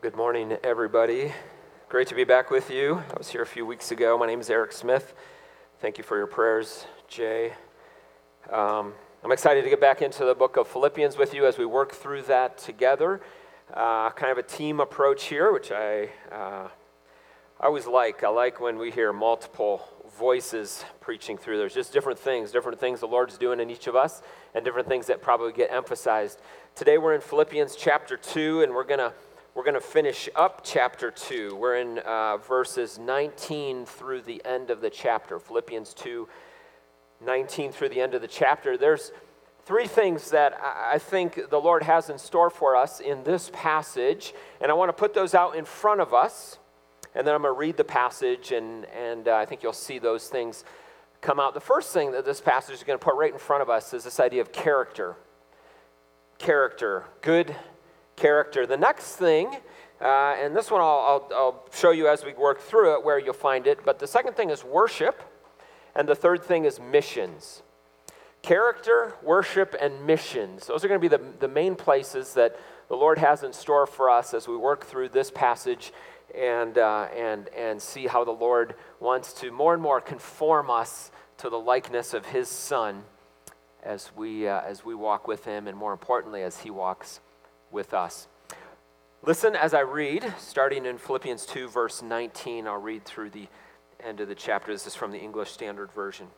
Good morning, everybody. Great to be back with you. I was here a few weeks ago. My name is Eric Smith. Thank you for your prayers, Jay. Um, I'm excited to get back into the book of Philippians with you as we work through that together. Uh, kind of a team approach here, which I, uh, I always like. I like when we hear multiple voices preaching through. There's just different things, different things the Lord's doing in each of us, and different things that probably get emphasized. Today we're in Philippians chapter 2, and we're going to we're going to finish up chapter 2. We're in uh, verses 19 through the end of the chapter. Philippians 2, 19 through the end of the chapter. There's three things that I think the Lord has in store for us in this passage, and I want to put those out in front of us. And then I'm going to read the passage, and, and uh, I think you'll see those things come out. The first thing that this passage is going to put right in front of us is this idea of character. Character. Good character. The next thing, uh, and this one I'll, I'll, I'll show you as we work through it where you'll find it, but the second thing is worship, and the third thing is missions. Character, worship, and missions. Those are going to be the, the main places that the Lord has in store for us as we work through this passage and, uh, and, and see how the Lord wants to more and more conform us to the likeness of His Son as we, uh, as we walk with Him, and more importantly, as He walks with us. Listen as I read, starting in Philippians 2, verse 19. I'll read through the end of the chapter. This is from the English Standard Version.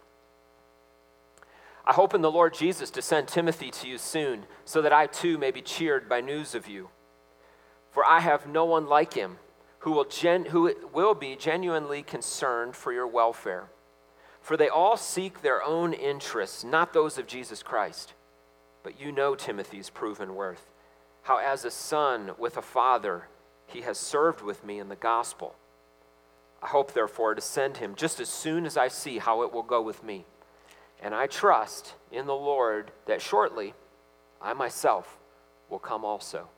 I hope in the Lord Jesus to send Timothy to you soon, so that I too may be cheered by news of you. For I have no one like him who will, gen- who will be genuinely concerned for your welfare. For they all seek their own interests, not those of Jesus Christ. But you know Timothy's proven worth how as a son with a father he has served with me in the gospel. I hope, therefore, to send him just as soon as I see how it will go with me. And I trust in the Lord that shortly I myself will come also.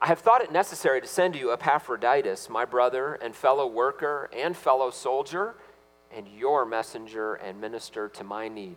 I have thought it necessary to send you Epaphroditus, my brother and fellow worker and fellow soldier, and your messenger and minister to my need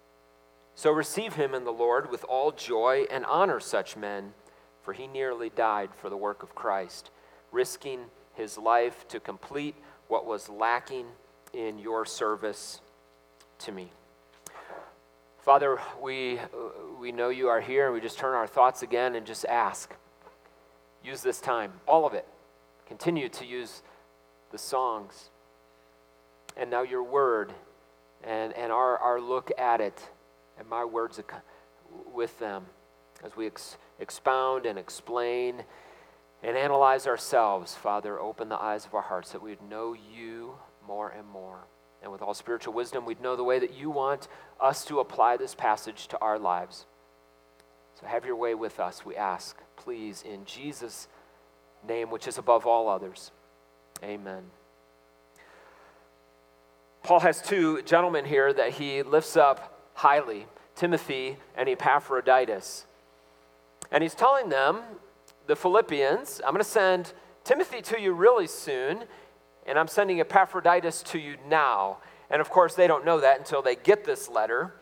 So receive him in the Lord with all joy and honor such men, for he nearly died for the work of Christ, risking his life to complete what was lacking in your service to me. Father, we, we know you are here, and we just turn our thoughts again and just ask. Use this time, all of it. Continue to use the songs, and now your word, and, and our, our look at it and my words with them as we ex- expound and explain and analyze ourselves. Father, open the eyes of our hearts that we'd know you more and more. And with all spiritual wisdom, we'd know the way that you want us to apply this passage to our lives. So have your way with us, we ask, please, in Jesus' name, which is above all others. Amen. Paul has two gentlemen here that he lifts up highly Timothy and Epaphroditus. And he's telling them, the Philippians, I'm going to send Timothy to you really soon, and I'm sending Epaphroditus to you now. And of course, they don't know that until they get this letter,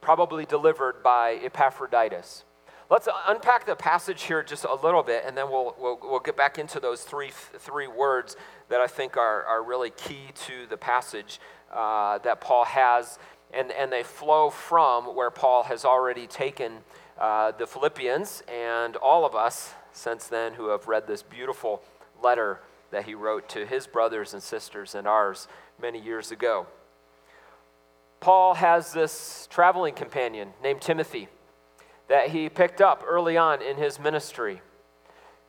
probably delivered by Epaphroditus. Let's unpack the passage here just a little bit, and then we'll, we'll, we'll get back into those three, three words that I think are, are really key to the passage uh, that Paul has and, and they flow from where Paul has already taken uh, the Philippians and all of us since then who have read this beautiful letter that he wrote to his brothers and sisters and ours many years ago. Paul has this traveling companion named Timothy that he picked up early on in his ministry.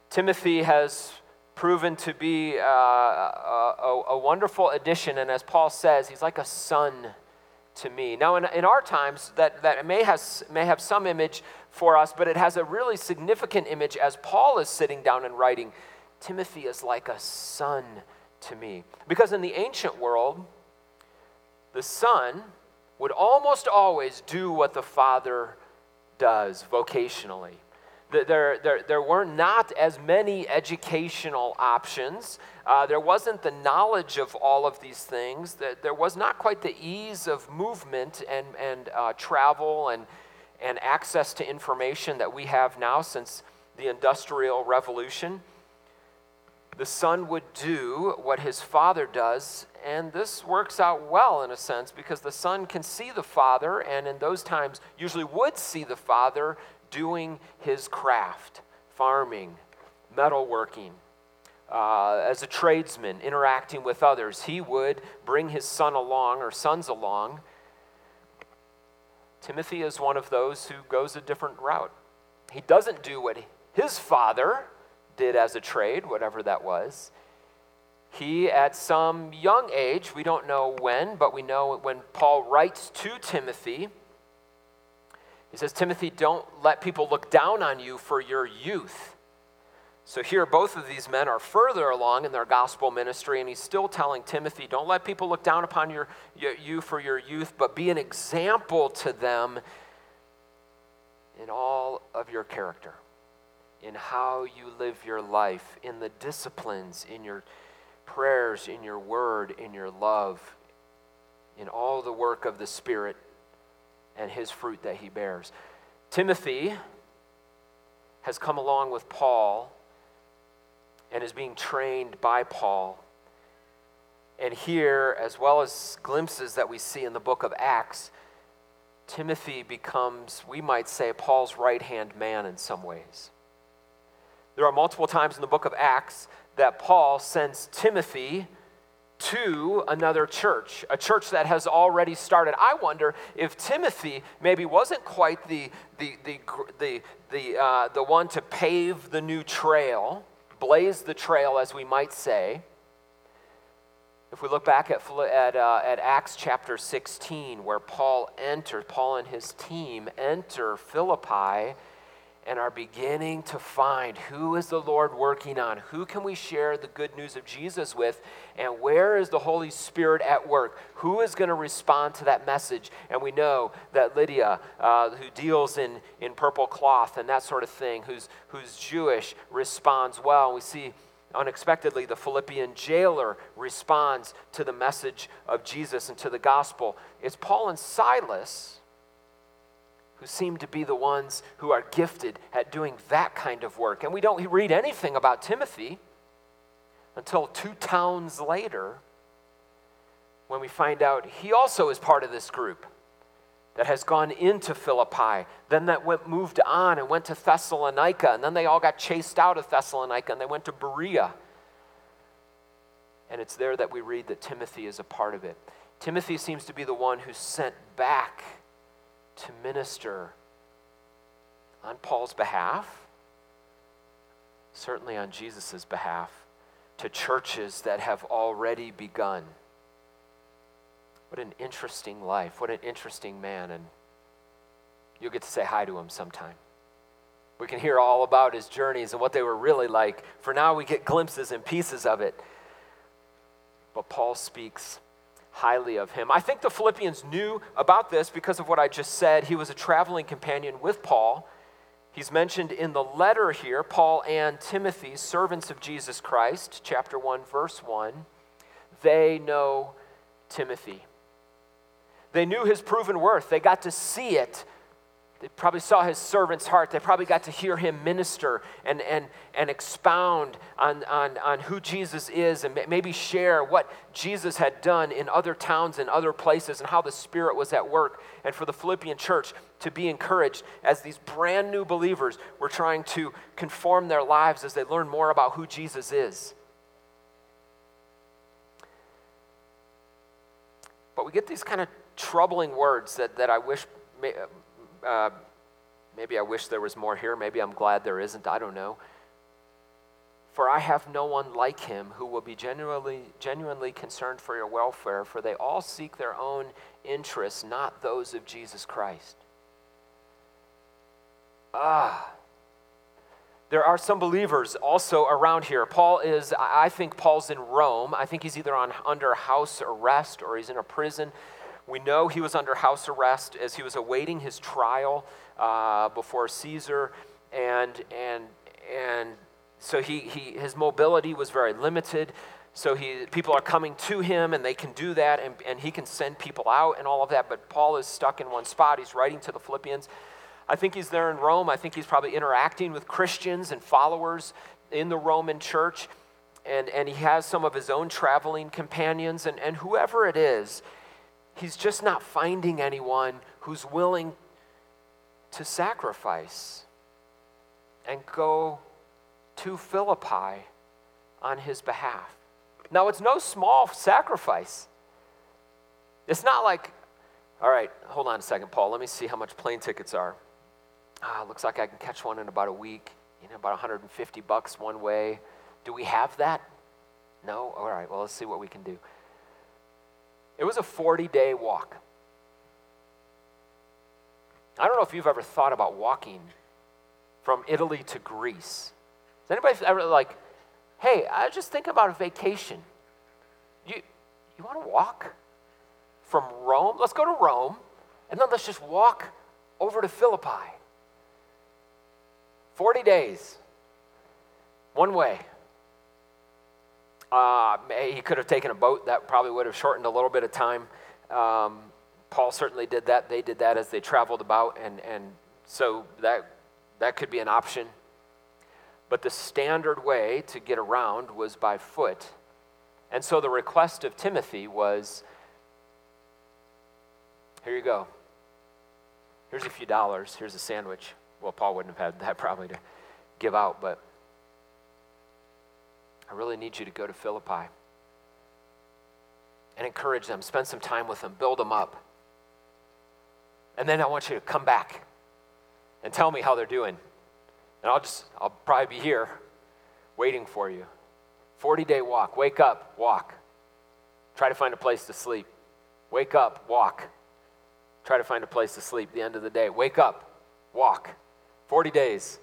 Timothy has proven to be uh, a, a, a wonderful addition, and as Paul says, he's like a son to me. Now, in, in our times, that, that may, has, may have some image for us, but it has a really significant image as Paul is sitting down and writing Timothy is like a son to me. Because in the ancient world, the son would almost always do what the father does vocationally. There, there, there were not as many educational options. Uh, there wasn't the knowledge of all of these things. There was not quite the ease of movement and, and uh, travel and, and access to information that we have now since the Industrial Revolution. The son would do what his father does, and this works out well in a sense because the son can see the father, and in those times, usually would see the father doing his craft, farming, metalworking. Uh, as a tradesman, interacting with others, he would bring his son along or sons along. Timothy is one of those who goes a different route. He doesn't do what his father did as a trade, whatever that was. He, at some young age, we don't know when, but we know when Paul writes to Timothy, he says, Timothy, don't let people look down on you for your youth. So here, both of these men are further along in their gospel ministry, and he's still telling Timothy, don't let people look down upon your, you for your youth, but be an example to them in all of your character, in how you live your life, in the disciplines, in your prayers, in your word, in your love, in all the work of the Spirit and his fruit that he bears. Timothy has come along with Paul and is being trained by Paul. And here, as well as glimpses that we see in the book of Acts, Timothy becomes, we might say, Paul's right hand man in some ways. There are multiple times in the book of Acts that Paul sends Timothy to another church, a church that has already started. I wonder if Timothy maybe wasn't quite the, the, the, the, the, uh, the one to pave the new trail, blaze the trail, as we might say. If we look back at, at, uh, at Acts chapter 16, where Paul enters, Paul and his team enter Philippi and are beginning to find who is the Lord working on? Who can we share the good news of Jesus with? And where is the Holy Spirit at work? Who is going to respond to that message? And we know that Lydia, uh, who deals in, in purple cloth and that sort of thing, who's, who's Jewish, responds well. We see unexpectedly the Philippian jailer responds to the message of Jesus and to the gospel. It's Paul and Silas who seem to be the ones who are gifted at doing that kind of work. And we don't read anything about Timothy until two towns later when we find out he also is part of this group that has gone into Philippi, then that went moved on and went to Thessalonica, and then they all got chased out of Thessalonica and they went to Berea. And it's there that we read that Timothy is a part of it. Timothy seems to be the one who's sent back to minister on Paul's behalf, certainly on Jesus' behalf, to churches that have already begun. What an interesting life. What an interesting man. And you'll get to say hi to him sometime. We can hear all about his journeys and what they were really like. For now, we get glimpses and pieces of it. But Paul speaks highly of him. I think the Philippians knew about this because of what I just said. He was a traveling companion with Paul. He's mentioned in the letter here, Paul and Timothy, servants of Jesus Christ, chapter 1, verse 1. They know Timothy. They knew his proven worth. They got to see it they probably saw his servant's heart. They probably got to hear him minister and, and, and expound on, on, on who Jesus is and maybe share what Jesus had done in other towns and other places and how the Spirit was at work. And for the Philippian church to be encouraged as these brand new believers were trying to conform their lives as they learn more about who Jesus is. But we get these kind of troubling words that, that I wish uh, maybe I wish there was more here. Maybe I'm glad there isn't. I don't know. For I have no one like him who will be genuinely, genuinely concerned for your welfare, for they all seek their own interests, not those of Jesus Christ. Ah, there are some believers also around here. Paul is, I think Paul's in Rome. I think he's either on, under house arrest or he's in a prison. We know he was under house arrest as he was awaiting his trial uh, before Caesar, and, and, and so he, he, his mobility was very limited. So he, people are coming to him, and they can do that, and, and he can send people out and all of that. But Paul is stuck in one spot. He's writing to the Philippians. I think he's there in Rome. I think he's probably interacting with Christians and followers in the Roman church. And, and he has some of his own traveling companions. And, and whoever it is, he's just not finding anyone who's willing to sacrifice and go to Philippi on his behalf. Now, it's no small sacrifice. It's not like, all right, hold on a second, Paul, let me see how much plane tickets are ah, looks like I can catch one in about a week, you know, about 150 bucks one way. Do we have that? No? All right, well, let's see what we can do. It was a 40 day walk. I don't know if you've ever thought about walking from Italy to Greece. Has anybody ever like, hey, I just think about a vacation. You, you want to walk from Rome? Let's go to Rome, and then let's just walk over to Philippi. 40 days, one way. Uh, he could have taken a boat. That probably would have shortened a little bit of time. Um, Paul certainly did that. They did that as they traveled about, and, and so that, that could be an option. But the standard way to get around was by foot. And so the request of Timothy was here you go. Here's a few dollars. Here's a sandwich. Well, Paul wouldn't have had that probably to give out, but I really need you to go to Philippi and encourage them, spend some time with them, build them up. And then I want you to come back and tell me how they're doing. And I'll just, I'll probably be here waiting for you. 40 day walk. Wake up, walk. Try to find a place to sleep. Wake up, walk. Try to find a place to sleep the end of the day. Wake up, walk. 40 days.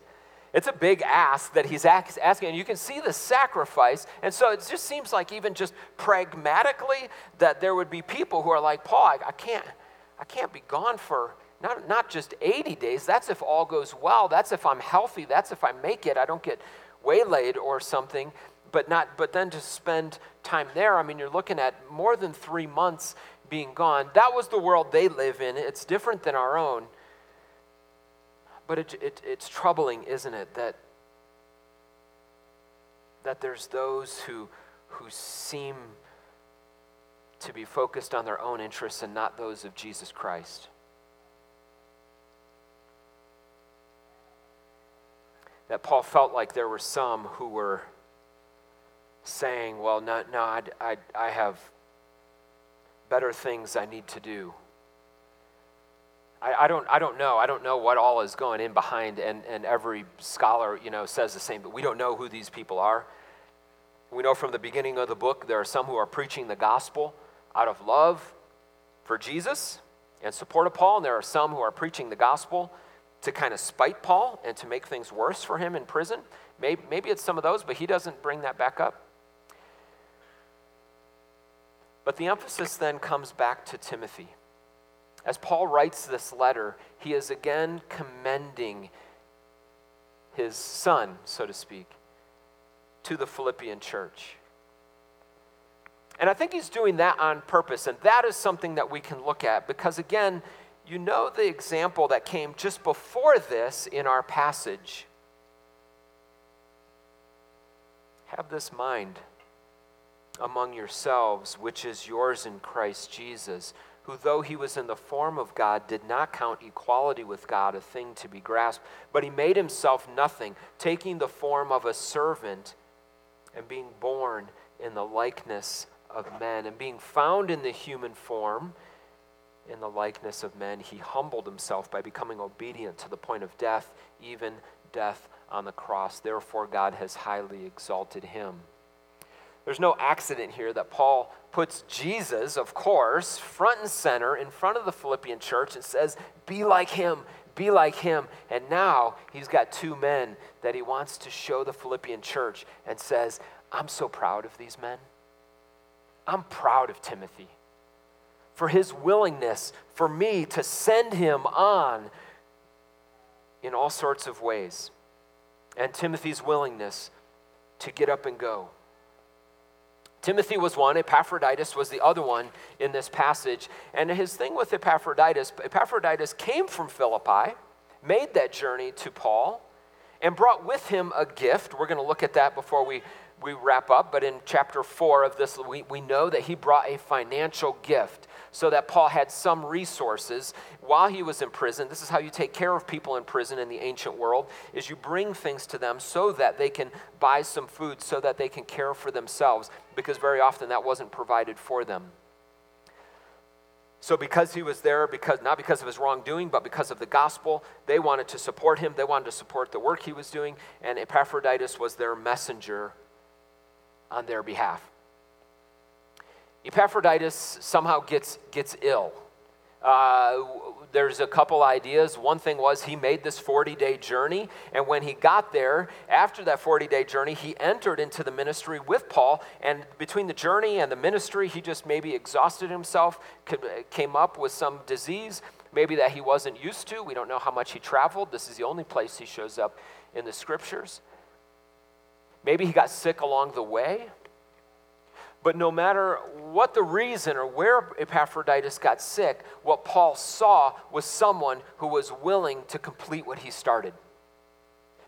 It's a big ask that he's asking, and you can see the sacrifice. And so it just seems like, even just pragmatically, that there would be people who are like, Paul, I, I can't, I can't be gone for not, not just 80 days. That's if all goes well. That's if I'm healthy. That's if I make it. I don't get waylaid or something. But not, but then to spend time there, I mean, you're looking at more than three months being gone. That was the world they live in. It's different than our own. But it, it, it's troubling, isn't it, that, that there's those who, who seem to be focused on their own interests and not those of Jesus Christ. That Paul felt like there were some who were saying, Well, no, no I, I, I have better things I need to do. I, I, don't, I don't know. I don't know what all is going in behind, and, and every scholar, you know, says the same, but we don't know who these people are. We know from the beginning of the book there are some who are preaching the gospel out of love for Jesus and support of Paul, and there are some who are preaching the gospel to kind of spite Paul and to make things worse for him in prison. Maybe, maybe it's some of those, but he doesn't bring that back up. But the emphasis then comes back to Timothy. As Paul writes this letter, he is again commending his son, so to speak, to the Philippian church. And I think he's doing that on purpose, and that is something that we can look at because, again, you know the example that came just before this in our passage. Have this mind among yourselves, which is yours in Christ Jesus who, though he was in the form of God, did not count equality with God a thing to be grasped, but he made himself nothing, taking the form of a servant and being born in the likeness of men. And being found in the human form, in the likeness of men, he humbled himself by becoming obedient to the point of death, even death on the cross. Therefore, God has highly exalted him. There's no accident here that Paul puts Jesus, of course, front and center in front of the Philippian church and says, Be like him, be like him. And now he's got two men that he wants to show the Philippian church and says, I'm so proud of these men. I'm proud of Timothy for his willingness for me to send him on in all sorts of ways, and Timothy's willingness to get up and go. Timothy was one, Epaphroditus was the other one in this passage. And his thing with Epaphroditus, Epaphroditus came from Philippi, made that journey to Paul, and brought with him a gift. We're going to look at that before we, we wrap up. But in chapter 4 of this, we, we know that he brought a financial gift so that Paul had some resources while he was in prison. This is how you take care of people in prison in the ancient world is you bring things to them so that they can buy some food so that they can care for themselves because very often that wasn't provided for them. So because he was there because not because of his wrongdoing but because of the gospel, they wanted to support him. They wanted to support the work he was doing and Epaphroditus was their messenger on their behalf. Epaphroditus somehow gets, gets ill. Uh, there's a couple ideas. One thing was he made this 40 day journey, and when he got there, after that 40 day journey, he entered into the ministry with Paul. And between the journey and the ministry, he just maybe exhausted himself, came up with some disease, maybe that he wasn't used to. We don't know how much he traveled. This is the only place he shows up in the scriptures. Maybe he got sick along the way. But no matter what the reason or where Epaphroditus got sick, what Paul saw was someone who was willing to complete what he started.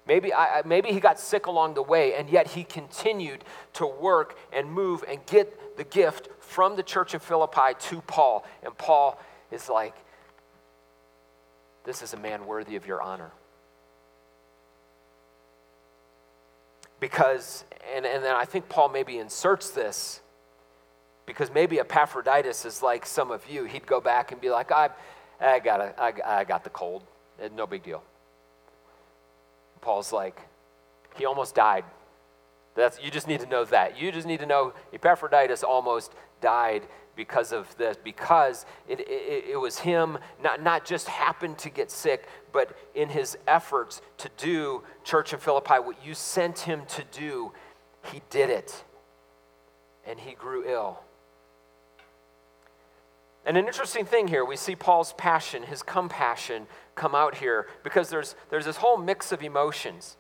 Maybe, I, maybe he got sick along the way, and yet he continued to work and move and get the gift from the church in Philippi to Paul. And Paul is like, This is a man worthy of your honor. Because, and, and then I think Paul maybe inserts this because maybe Epaphroditus is like some of you. He'd go back and be like, I, I, got, a, I, I got the cold. No big deal. Paul's like, he almost died. That's, you just need to know that. You just need to know Epaphroditus almost died because of this, because it, it, it, was him not, not just happened to get sick, but in his efforts to do church in Philippi, what you sent him to do, he did it. And he grew ill. And an interesting thing here, we see Paul's passion, his compassion, come out here because there's, there's this whole mix of emotions.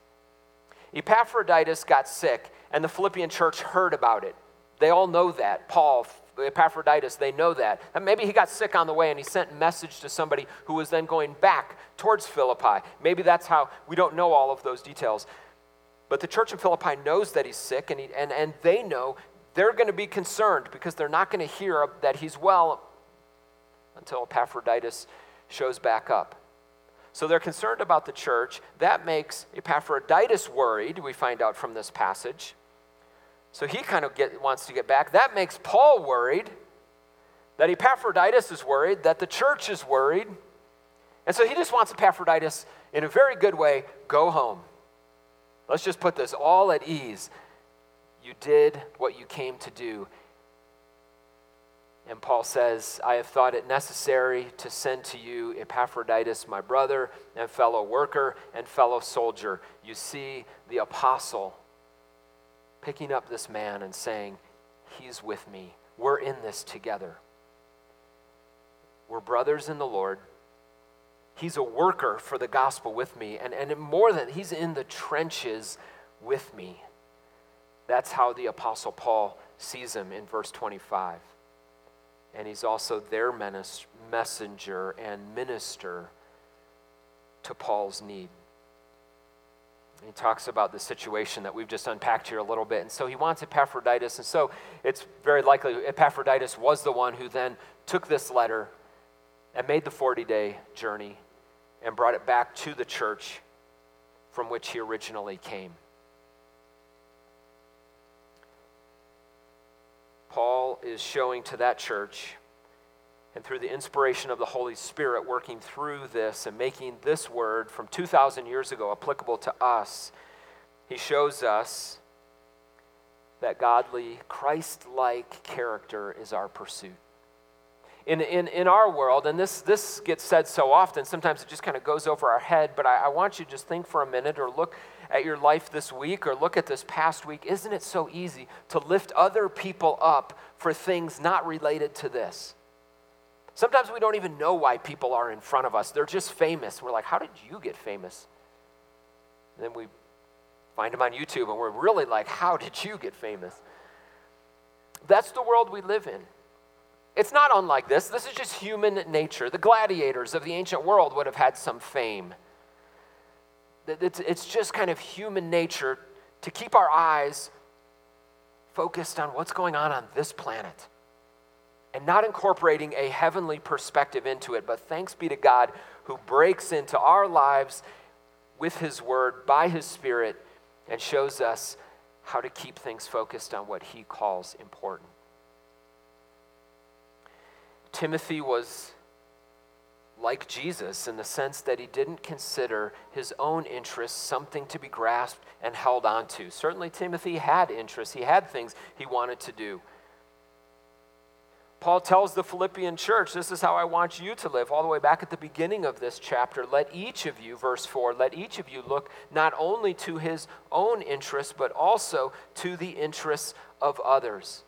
Epaphroditus got sick, and the Philippian church heard about it. They all know that. Paul, Epaphroditus, they know that. And maybe he got sick on the way and he sent a message to somebody who was then going back towards Philippi. Maybe that's how, we don't know all of those details. But the church in Philippi knows that he's sick, and, he, and, and they know they're going to be concerned because they're not going to hear that he's well until Epaphroditus shows back up. So they're concerned about the church. That makes Epaphroditus worried, we find out from this passage. So he kind of get, wants to get back. That makes Paul worried, that Epaphroditus is worried, that the church is worried. And so he just wants Epaphroditus, in a very good way, go home. Let's just put this all at ease. You did what you came to do, and Paul says, I have thought it necessary to send to you Epaphroditus, my brother and fellow worker and fellow soldier. You see the apostle picking up this man and saying, He's with me. We're in this together. We're brothers in the Lord. He's a worker for the gospel with me. And, and more than, he's in the trenches with me. That's how the apostle Paul sees him in verse 25 and he's also their messenger and minister to Paul's need. He talks about the situation that we've just unpacked here a little bit. And so he wants Epaphroditus. And so it's very likely Epaphroditus was the one who then took this letter and made the 40 day journey and brought it back to the church from which he originally came. Paul is showing to that church, and through the inspiration of the Holy Spirit working through this and making this word from 2,000 years ago applicable to us, he shows us that godly, Christ like character is our pursuit. in, in, in our world, and this, this gets said so often, sometimes it just kind of goes over our head, but I, I want you to just think for a minute or look at your life this week or look at this past week. Isn't it so easy to lift other people up for things not related to this? Sometimes we don't even know why people are in front of us. They're just famous. We're like, how did you get famous? And then we find them on YouTube and we're really like, how did you get famous? That's the world we live in. It's not unlike this. This is just human nature. The gladiators of the ancient world would have had some fame. It's, just kind of human nature to keep our eyes focused on what's going on on this planet and not incorporating a heavenly perspective into it. But thanks be to God who breaks into our lives with His Word by His Spirit and shows us how to keep things focused on what He calls important. Timothy was like Jesus in the sense that he didn't consider his own interests something to be grasped and held onto. Certainly, Timothy had interests, he had things he wanted to do. Paul tells the Philippian church, This is how I want you to live. All the way back at the beginning of this chapter, let each of you, verse 4, let each of you look not only to his own interests, but also to the interests of others.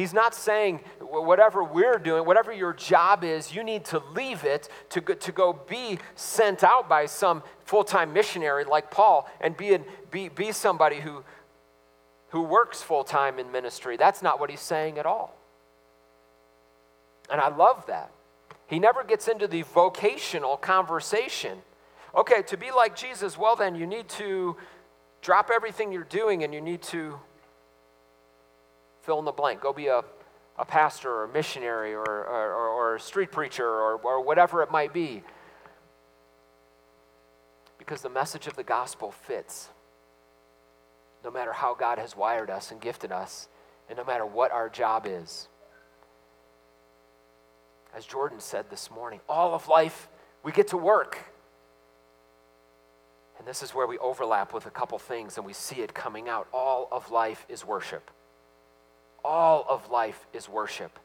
He's not saying whatever we're doing, whatever your job is, you need to leave it to go, to go be sent out by some full time missionary like Paul and be, in, be, be somebody who, who works full time in ministry. That's not what he's saying at all. And I love that. He never gets into the vocational conversation. Okay, to be like Jesus, well, then you need to drop everything you're doing and you need to fill in the blank. Go be a, a pastor or a missionary or, or, or a street preacher or, or whatever it might be. Because the message of the gospel fits no matter how God has wired us and gifted us, and no matter what our job is. As Jordan said this morning, all of life, we get to work. And this is where we overlap with a couple things and we see it coming out. All of life is worship. All of life is worship.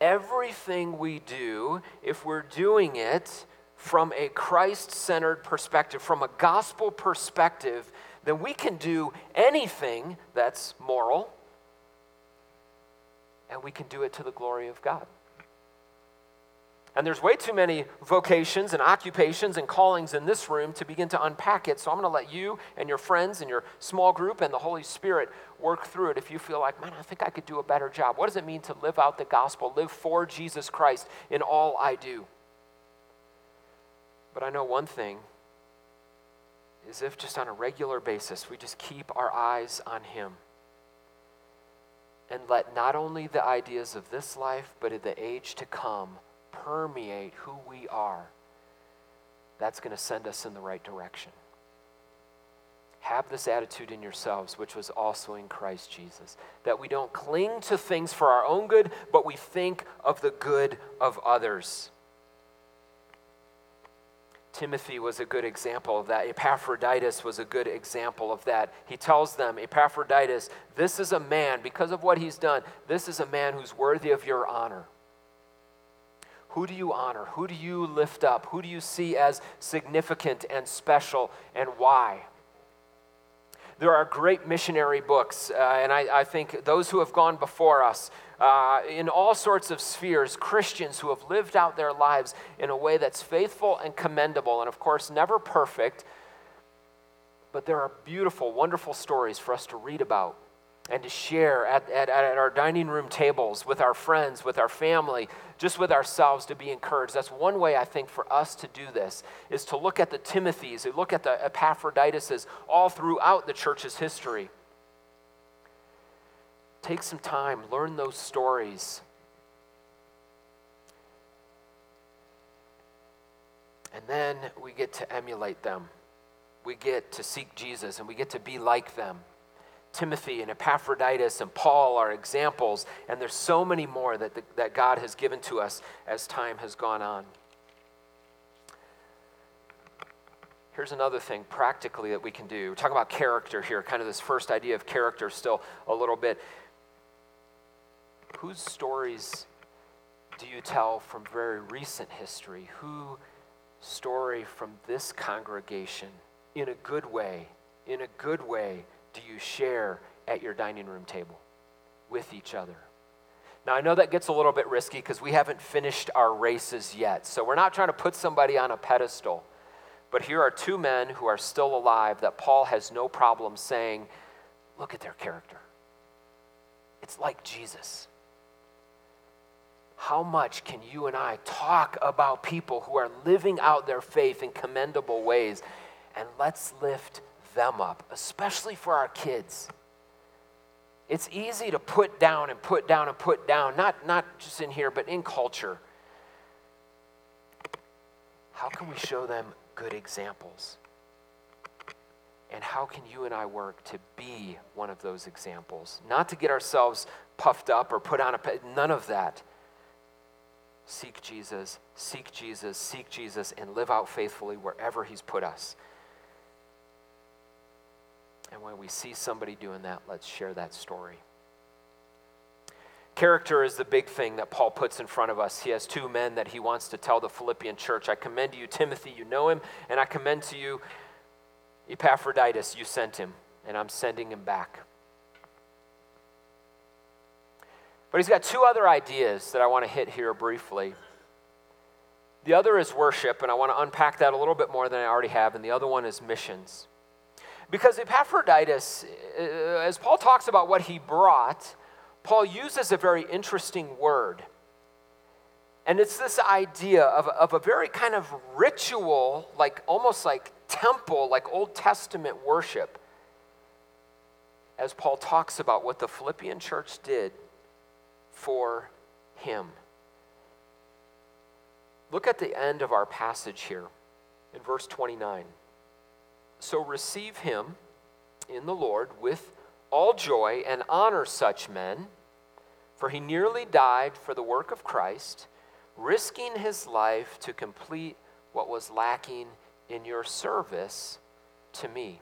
Everything we do, if we're doing it from a Christ centered perspective, from a gospel perspective, then we can do anything that's moral, and we can do it to the glory of God. And there's way too many vocations and occupations and callings in this room to begin to unpack it. So I'm going to let you and your friends and your small group and the Holy Spirit work through it if you feel like, man, I think I could do a better job. What does it mean to live out the gospel, live for Jesus Christ in all I do? But I know one thing is if just on a regular basis we just keep our eyes on Him and let not only the ideas of this life, but of the age to come permeate who we are, that's going to send us in the right direction. Have this attitude in yourselves, which was also in Christ Jesus, that we don't cling to things for our own good, but we think of the good of others. Timothy was a good example of that. Epaphroditus was a good example of that. He tells them, Epaphroditus, this is a man, because of what he's done, this is a man who's worthy of your honor. Who do you honor? Who do you lift up? Who do you see as significant and special, and why? There are great missionary books, uh, and I, I, think those who have gone before us uh, in all sorts of spheres, Christians who have lived out their lives in a way that's faithful and commendable, and of course, never perfect, but there are beautiful, wonderful stories for us to read about and to share at, at, at, our dining room tables with our friends, with our family, just with ourselves to be encouraged. That's one way I think for us to do this is to look at the Timothys, look at the Epaphroditus all throughout the church's history. Take some time, learn those stories. And then we get to emulate them. We get to seek Jesus and we get to be like them. Timothy and Epaphroditus and Paul are examples, and there's so many more that, the, that God has given to us as time has gone on. Here's another thing practically that we can do. We're talking about character here, kind of this first idea of character still a little bit. whose stories do you tell from very recent history? Who story from this congregation in a good way, in a good way, do you share at your dining room table with each other? Now, I know that gets a little bit risky because we haven't finished our races yet. So, we're not trying to put somebody on a pedestal. But here are two men who are still alive that Paul has no problem saying, look at their character. It's like Jesus. How much can you and I talk about people who are living out their faith in commendable ways? And let's lift them up, especially for our kids. It's easy to put down and put down and put down, not, not just in here, but in culture. How can we show them good examples? And how can you and I work to be one of those examples? Not to get ourselves puffed up or put on a, none of that. Seek Jesus, seek Jesus, seek Jesus, and live out faithfully wherever He's put us. And when we see somebody doing that, let's share that story. Character is the big thing that Paul puts in front of us. He has two men that he wants to tell the Philippian church. I commend to you Timothy, you know him, and I commend to you Epaphroditus, you sent him, and I'm sending him back. But he's got two other ideas that I want to hit here briefly. The other is worship, and I want to unpack that a little bit more than I already have, and the other one is missions. Because Epaphroditus, uh, as Paul talks about what he brought, Paul uses a very interesting word. And it's this idea of, of a very kind of ritual, like almost like temple, like Old Testament worship, as Paul talks about what the Philippian church did for him. Look at the end of our passage here in verse 29. So receive him in the Lord with all joy and honor such men, for he nearly died for the work of Christ, risking his life to complete what was lacking in your service to me.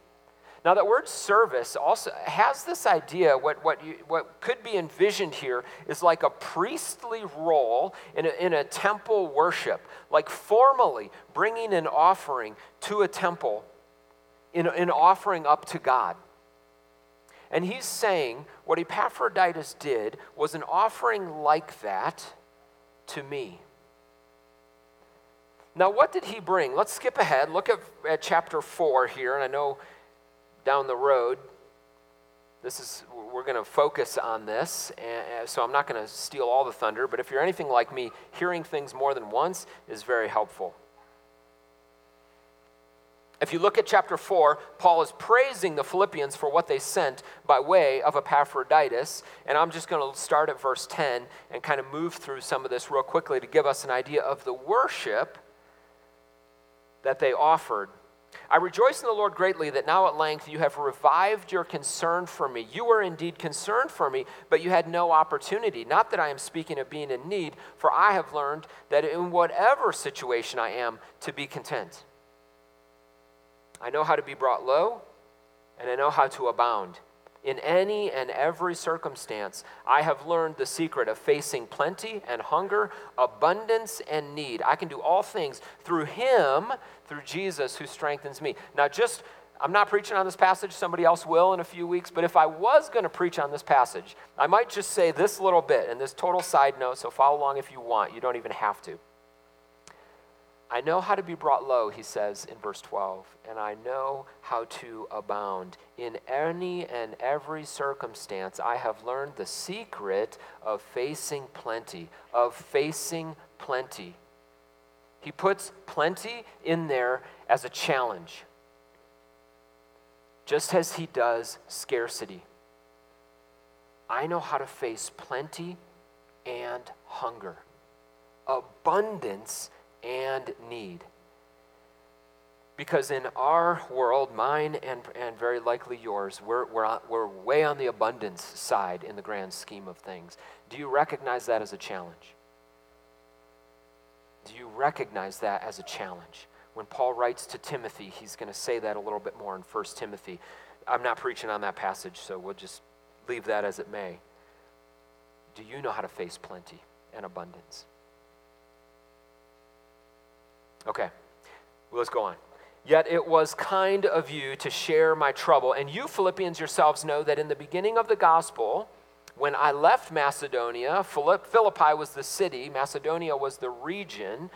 Now, that word service also has this idea, what, what, you, what could be envisioned here is like a priestly role in a, in a temple worship, like formally bringing an offering to a temple in an offering up to God. And he's saying what Epaphroditus did was an offering like that to me. Now, what did he bring? Let's skip ahead. Look at, at chapter 4 here. And I know down the road, this is we're going to focus on this and, so i'm not going to steal all the thunder but if you're anything like me hearing things more than once is very helpful if you look at chapter 4, Paul is praising the Philippians for what they sent by way of Epaphroditus. And I'm just going to start at verse 10 and kind of move through some of this real quickly to give us an idea of the worship that they offered. I rejoice in the Lord greatly that now at length you have revived your concern for me. You were indeed concerned for me, but you had no opportunity. Not that I am speaking of being in need, for I have learned that in whatever situation I am, to be content. I know how to be brought low, and I know how to abound. In any and every circumstance, I have learned the secret of facing plenty and hunger, abundance and need. I can do all things through Him, through Jesus who strengthens me. Now, just, I'm not preaching on this passage, somebody else will in a few weeks, but if I was going to preach on this passage, I might just say this little bit and this total side note, so follow along if you want. You don't even have to. I know how to be brought low, he says in verse 12, and I know how to abound. In any and every circumstance, I have learned the secret of facing plenty, of facing plenty. He puts plenty in there as a challenge, just as he does scarcity. I know how to face plenty and hunger, abundance and need. Because in our world, mine and, and very likely yours, we're, we're, we're way on the abundance side in the grand scheme of things. Do you recognize that as a challenge? Do you recognize that as a challenge? When Paul writes to Timothy, he's going to say that a little bit more in 1 Timothy. I'm not preaching on that passage, so we'll just leave that as it may. do you know how to face plenty and abundance? Okay, well, let's go on. Yet it was kind of you to share my trouble. And you, Philippians yourselves, know that in the beginning of the gospel, when I left Macedonia, Philippi was the city, Macedonia was the region.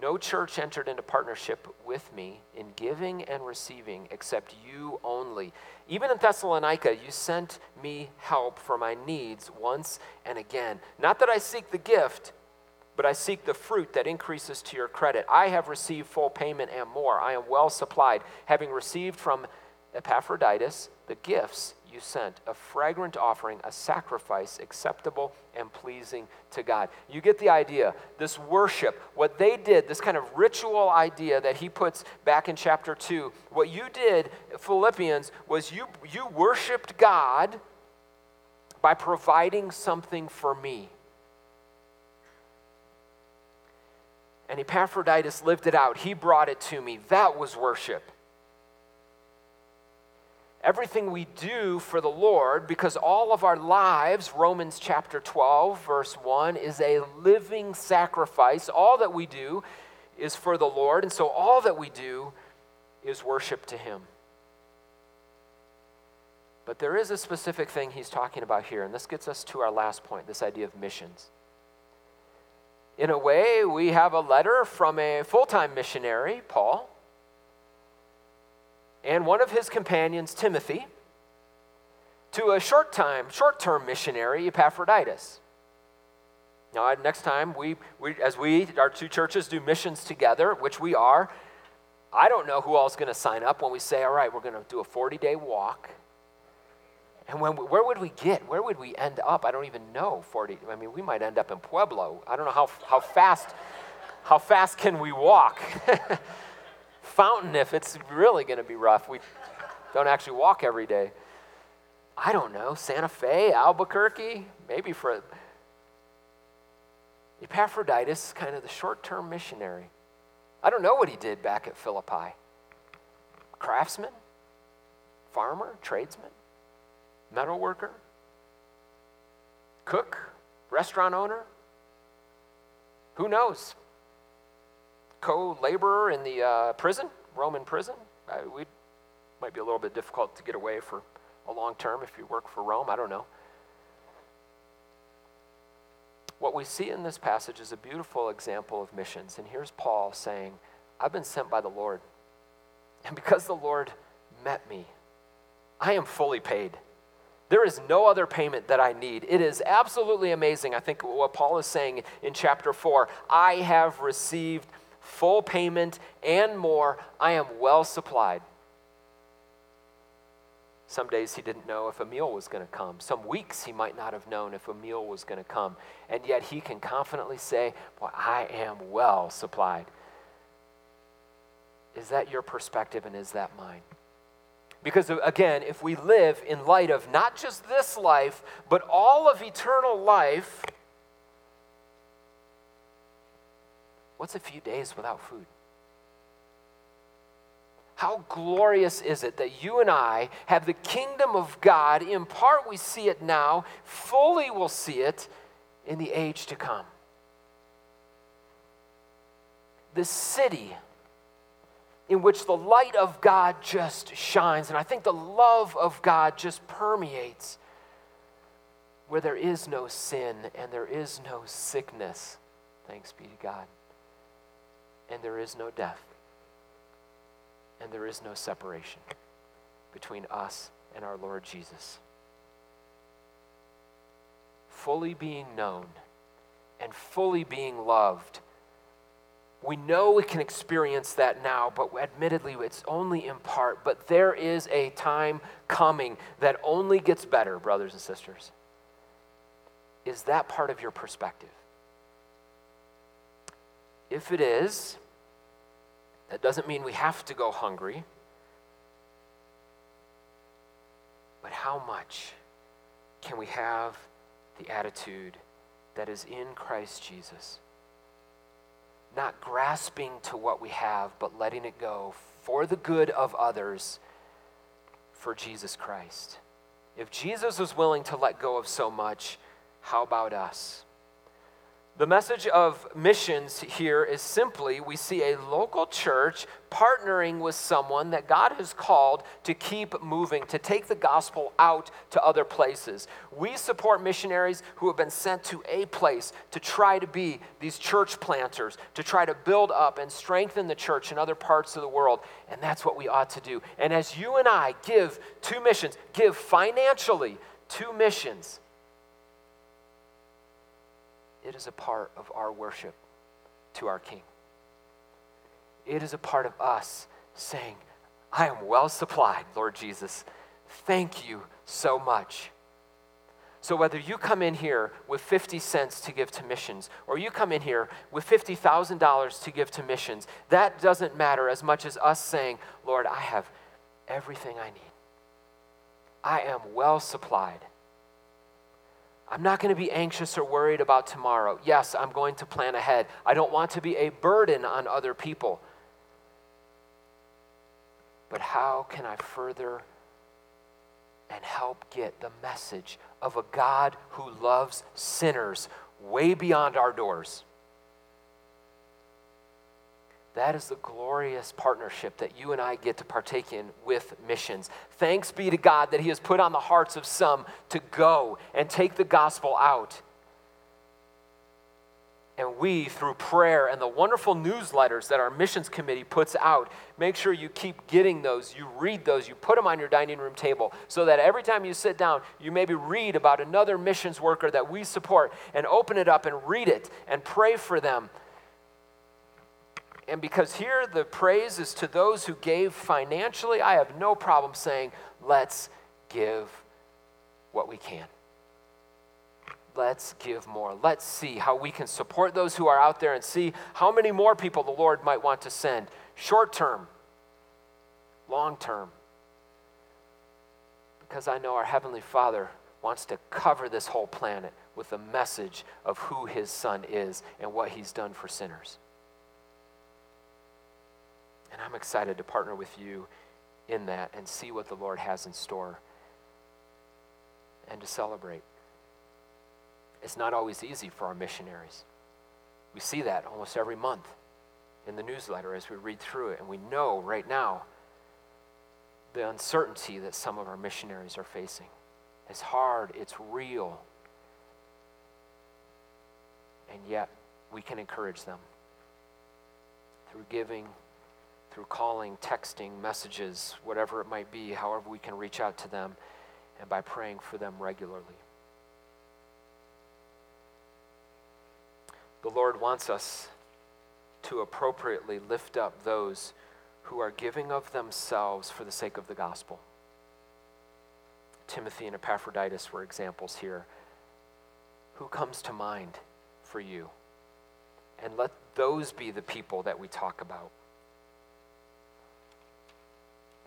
No church entered into partnership with me in giving and receiving except you only. Even in Thessalonica, you sent me help for my needs once and again. Not that I seek the gift but I seek the fruit that increases to your credit. I have received full payment and more. I am well supplied, having received from Epaphroditus the gifts you sent a fragrant offering, a sacrifice acceptable and pleasing to God. You get the idea. This worship, what they did, this kind of ritual idea that he puts back in chapter 2, what you did, Philippians, was you, you worshiped God by providing something for me. And Epaphroditus lived it out. He brought it to me. That was worship. Everything we do for the Lord, because all of our lives, Romans chapter 12, verse 1, is a living sacrifice. All that we do is for the Lord, and so all that we do is worship to Him. But there is a specific thing he's talking about here, and this gets us to our last point this idea of missions. In a way, we have a letter from a full time missionary, Paul, and one of his companions, Timothy, to a short time, short term missionary, Epaphroditus. Now, next time, we, we, as we, our two churches, do missions together, which we are, I don't know who else is going to sign up when we say, all right, we're going to do a 40 day walk and when, where would we get? Where would we end up? I don't even know. 40. I mean, we might end up in Pueblo. I don't know how, how fast. How fast can we walk? Fountain, if it's really going to be rough, we don't actually walk every day. I don't know. Santa Fe, Albuquerque, maybe for Epaphroditus, kind of the short-term missionary. I don't know what he did back at Philippi. Craftsman, farmer, tradesman metal worker, cook, restaurant owner. Who knows? Co laborer in the uh, prison, Roman prison. Uh, we might be a little bit difficult to get away for a long term if you work for Rome. I don't know. What we see in this passage is a beautiful example of missions. And here's Paul saying, I've been sent by the Lord. And because the Lord met me, I am fully paid. There is no other payment that I need. It is absolutely amazing. I think what Paul is saying in chapter 4 I have received full payment and more. I am well supplied. Some days he didn't know if a meal was going to come. Some weeks he might not have known if a meal was going to come. And yet he can confidently say, Boy, I am well supplied. Is that your perspective and is that mine? Because again, if we live in light of not just this life, but all of eternal life, what's a few days without food? How glorious is it that you and I have the kingdom of God? In part, we see it now, fully, we'll see it in the age to come. The city in which the light of God just shines. And I think the love of God just permeates where there is no sin and there is no sickness. Thanks be to God. And there is no death. And there is no separation between us and our Lord Jesus. Fully being known and fully being loved we know we can experience that now, but admittedly, it's only in part. But there is a time coming that only gets better, brothers and sisters. Is that part of your perspective? If it is, that doesn't mean we have to go hungry. But how much can we have the attitude that is in Christ Jesus? Not grasping to what we have, but letting it go for the good of others for Jesus Christ. if Jesus was willing to let go of so much, how about us? The message of missions here is simply we see a local church partnering with someone that God has called to keep moving, to take the gospel out to other places. We support missionaries who have been sent to a place to try to be these church planters, to try to build up and strengthen the church in other parts of the world. And that's what we ought to do. And as you and I give to missions, give financially to missions it is a part of our worship to our King. It is a part of us saying, I am well supplied, Lord Jesus. Thank you so much. So, whether you come in here with 50 cents to give to missions, or you come in here with $50,000 to give to missions, that doesn't matter as much as us saying, Lord, I have everything I need. I am well supplied. I'm not going to be anxious or worried about tomorrow. Yes, I'm going to plan ahead. I don't want to be a burden on other people. But how can I further and help get the message of a God who loves sinners way beyond our doors? That is the glorious partnership that you and I get to partake in with missions. Thanks be to God that He has put on the hearts of some to go and take the gospel out. And we, through prayer and the wonderful newsletters that our missions committee puts out, make sure you keep getting those, you read those, you put them on your dining room table so that every time you sit down, you maybe read about another missions worker that we support and open it up and read it and pray for them and because here the praise is to those who gave financially, I have no problem saying, let's give what we can. Let's give more. Let's see how we can support those who are out there and see how many more people the Lord might want to send, short term, long term. Because I know our Heavenly Father wants to cover this whole planet with the message of who His Son is and what He's done for sinners. And I'm excited to partner with you in that and see what the Lord has in store and to celebrate. It's not always easy for our missionaries. We see that almost every month in the newsletter as we read through it, and we know right now the uncertainty that some of our missionaries are facing. It's hard, it's real, and yet we can encourage them through giving through calling, texting, messages, whatever it might be, however we can reach out to them, and by praying for them regularly. The Lord wants us to appropriately lift up those who are giving of themselves for the sake of the gospel. Timothy and Epaphroditus were examples here. Who comes to mind for you? And let those be the people that we talk about.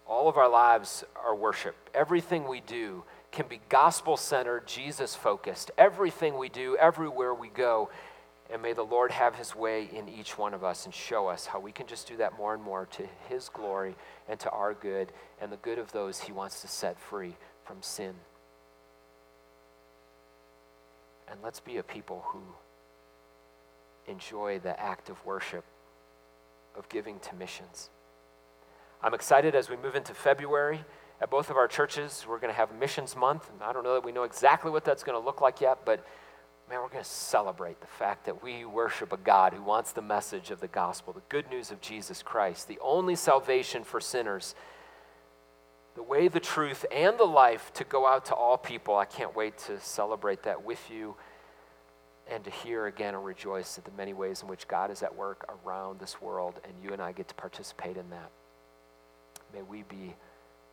All of our lives are worship. Everything we do can be gospel centered, Jesus focused. Everything we do, everywhere we go. And may the Lord have his way in each one of us and show us how we can just do that more and more to his glory and to our good and the good of those he wants to set free from sin. And let's be a people who enjoy the act of worship, of giving to missions. I'm excited as we move into February. At both of our churches, we're going to have Missions Month. And I don't know that we know exactly what that's going to look like yet, but man, we're going to celebrate the fact that we worship a God who wants the message of the gospel, the good news of Jesus Christ, the only salvation for sinners, the way, the truth, and the life to go out to all people. I can't wait to celebrate that with you and to hear again and rejoice at the many ways in which God is at work around this world, and you and I get to participate in that. May we be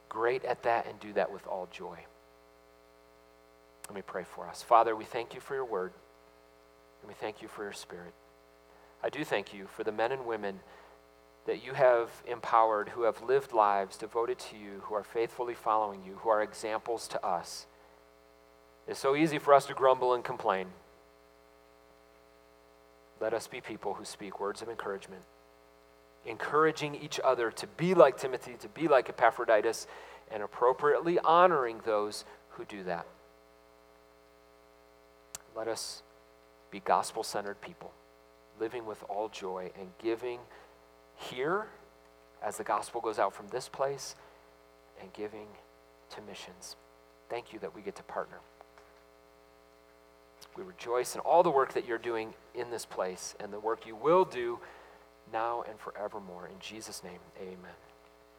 great at that and do that with all joy. Let me pray for us. Father, we thank you for your word, and we thank you for your spirit. I do thank you for the men and women that you have empowered, who have lived lives devoted to you, who are faithfully following you, who are examples to us. It's so easy for us to grumble and complain. Let us be people who speak words of encouragement encouraging each other to be like Timothy, to be like Epaphroditus, and appropriately honoring those who do that. Let us be gospel centered people, living with all joy and giving here as the gospel goes out from this place and giving to missions. Thank you that we get to partner. We rejoice in all the work that you're doing in this place and the work you will do now and forevermore. In Jesus' name, amen.